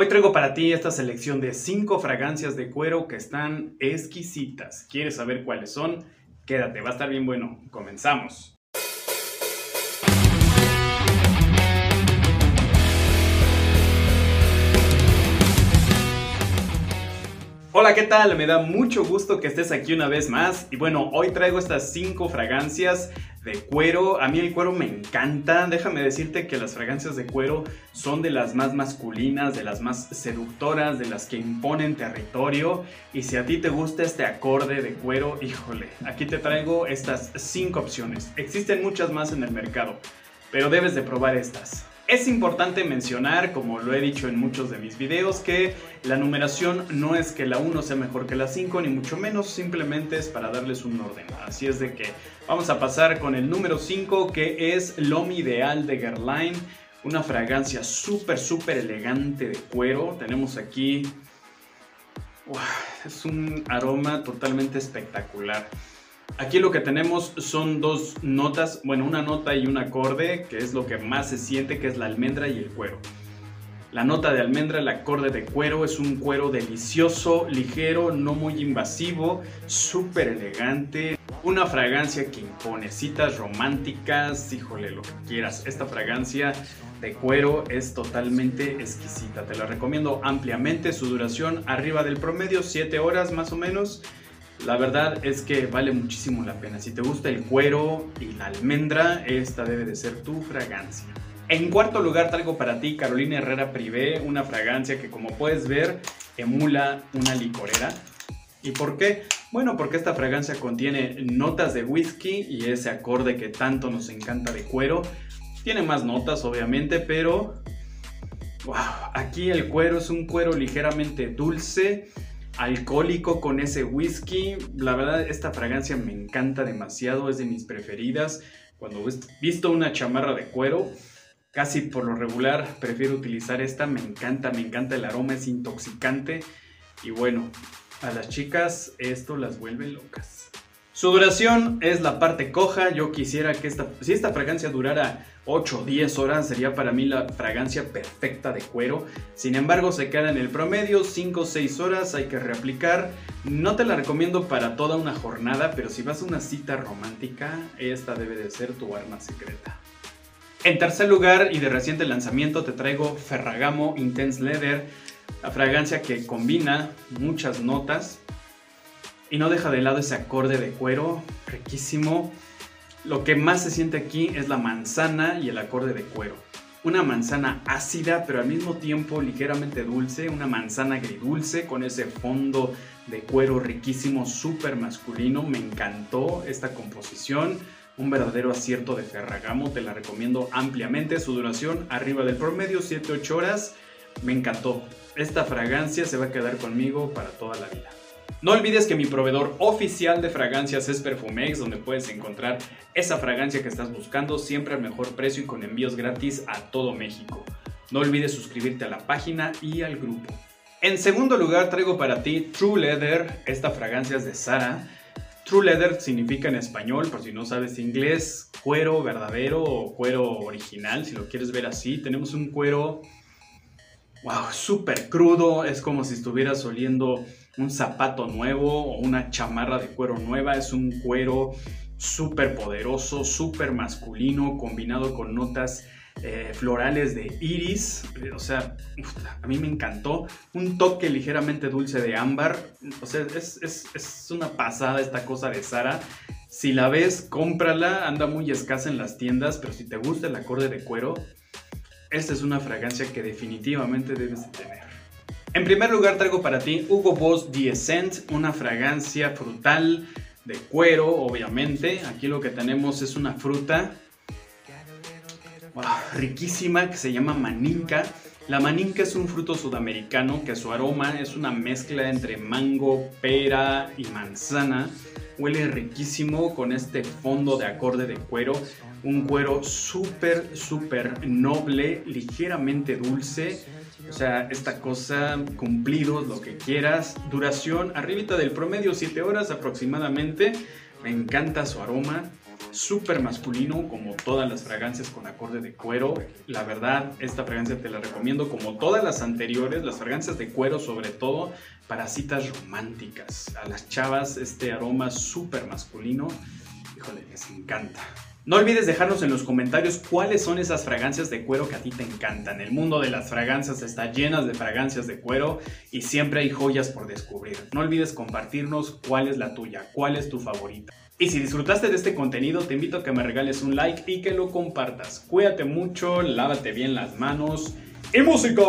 Hoy traigo para ti esta selección de 5 fragancias de cuero que están exquisitas. ¿Quieres saber cuáles son? Quédate, va a estar bien bueno. Comenzamos. Hola, ¿qué tal? Me da mucho gusto que estés aquí una vez más. Y bueno, hoy traigo estas 5 fragancias de cuero. A mí el cuero me encanta. Déjame decirte que las fragancias de cuero son de las más masculinas, de las más seductoras, de las que imponen territorio. Y si a ti te gusta este acorde de cuero, híjole, aquí te traigo estas 5 opciones. Existen muchas más en el mercado, pero debes de probar estas. Es importante mencionar, como lo he dicho en muchos de mis videos, que la numeración no es que la 1 sea mejor que la 5, ni mucho menos, simplemente es para darles un orden. Así es de que vamos a pasar con el número 5, que es L'Homme Ideal de Guerlain. Una fragancia súper, súper elegante de cuero. Tenemos aquí... es un aroma totalmente espectacular. Aquí lo que tenemos son dos notas, bueno, una nota y un acorde, que es lo que más se siente, que es la almendra y el cuero. La nota de almendra, el acorde de cuero, es un cuero delicioso, ligero, no muy invasivo, súper elegante. Una fragancia que impone citas románticas, híjole, lo que quieras. Esta fragancia de cuero es totalmente exquisita. Te la recomiendo ampliamente. Su duración arriba del promedio, 7 horas más o menos. La verdad es que vale muchísimo la pena. Si te gusta el cuero y la almendra, esta debe de ser tu fragancia. En cuarto lugar traigo para ti Carolina Herrera Privé, una fragancia que como puedes ver emula una licorera. ¿Y por qué? Bueno, porque esta fragancia contiene notas de whisky y ese acorde que tanto nos encanta de cuero. Tiene más notas obviamente, pero... Wow, aquí el cuero es un cuero ligeramente dulce, alcohólico con ese whisky. La verdad, esta fragancia me encanta demasiado, es de mis preferidas. Cuando he visto una chamarra de cuero, casi por lo regular prefiero utilizar esta. Me encanta, me encanta el aroma, es intoxicante. Y bueno, a las chicas esto las vuelve locas. Su duración es la parte coja. Yo quisiera que esta, si esta fragancia durara 8 o 10 horas, sería para mí la fragancia perfecta de cuero. Sin embargo, se queda en el promedio 5 o 6 horas, hay que reaplicar. No te la recomiendo para toda una jornada, pero si vas a una cita romántica, esta debe de ser tu arma secreta. En tercer lugar y de reciente lanzamiento te traigo Ferragamo Intense Leather, la fragancia que combina muchas notas, y no deja de lado ese acorde de cuero riquísimo. Lo que más se siente aquí es la manzana y el acorde de cuero. Una manzana ácida pero al mismo tiempo ligeramente dulce, una manzana agridulce con ese fondo de cuero riquísimo, súper masculino. Me encantó esta composición, un verdadero acierto de Ferragamo, te la recomiendo ampliamente. Su duración arriba del promedio, 7-8 horas. Me encantó. Esta fragancia se va a quedar conmigo para toda la vida. No olvides que mi proveedor oficial de fragancias es Perfumex, donde puedes encontrar esa fragancia que estás buscando siempre al mejor precio y con envíos gratis a todo México. No olvides suscribirte a la página y al grupo. En segundo lugar traigo para ti True Leather, esta fragancia es de Sara. True Leather significa en español, por si no sabes inglés, cuero verdadero o cuero original, si lo quieres ver así. Tenemos un cuero, wow, súper crudo, es como si estuvieras oliendo un zapato nuevo o una chamarra de cuero nueva. Es un cuero súper poderoso, súper masculino, combinado con notas eh, florales de iris. O sea, a mí me encantó. Un toque ligeramente dulce de ámbar. O sea, es, es una pasada esta cosa de Sara. Si la ves, cómprala. Anda muy escasa en las tiendas, pero si te gusta el acorde de cuero, esta es una fragancia que definitivamente debes de tener. En primer lugar traigo para ti Hugo Boss The una fragancia frutal de cuero, obviamente. Aquí lo que tenemos es una fruta riquísima que se llama maninca. La maninca es un fruto sudamericano que su aroma es una mezcla entre mango, pera y manzana. Huele riquísimo con este fondo de acorde de cuero. Un cuero súper, súper noble, ligeramente dulce o sea, esta cosa, cumplidos, lo que quieras. Duración, arribita del promedio, 7 horas aproximadamente. Me encanta su aroma. súper masculino como todas las fragancias con acorde de cuero. La verdad, esta fragancia te la recomiendo como todas las anteriores, las fragancias de cuero sobre todo para citas románticas. A las chavas este aroma súper masculino, híjole, les encanta. No olvides dejarnos en los comentarios cuáles son esas fragancias de cuero que a ti te encantan. El mundo de las fragancias está lleno de fragancias de cuero y siempre hay joyas por descubrir. No olvides compartirnos cuál es la tuya, cuál es tu favorita. Y si disfrutaste de este contenido, te invito a que me regales un like y que lo compartas. Cuídate mucho, lávate bien las manos y música.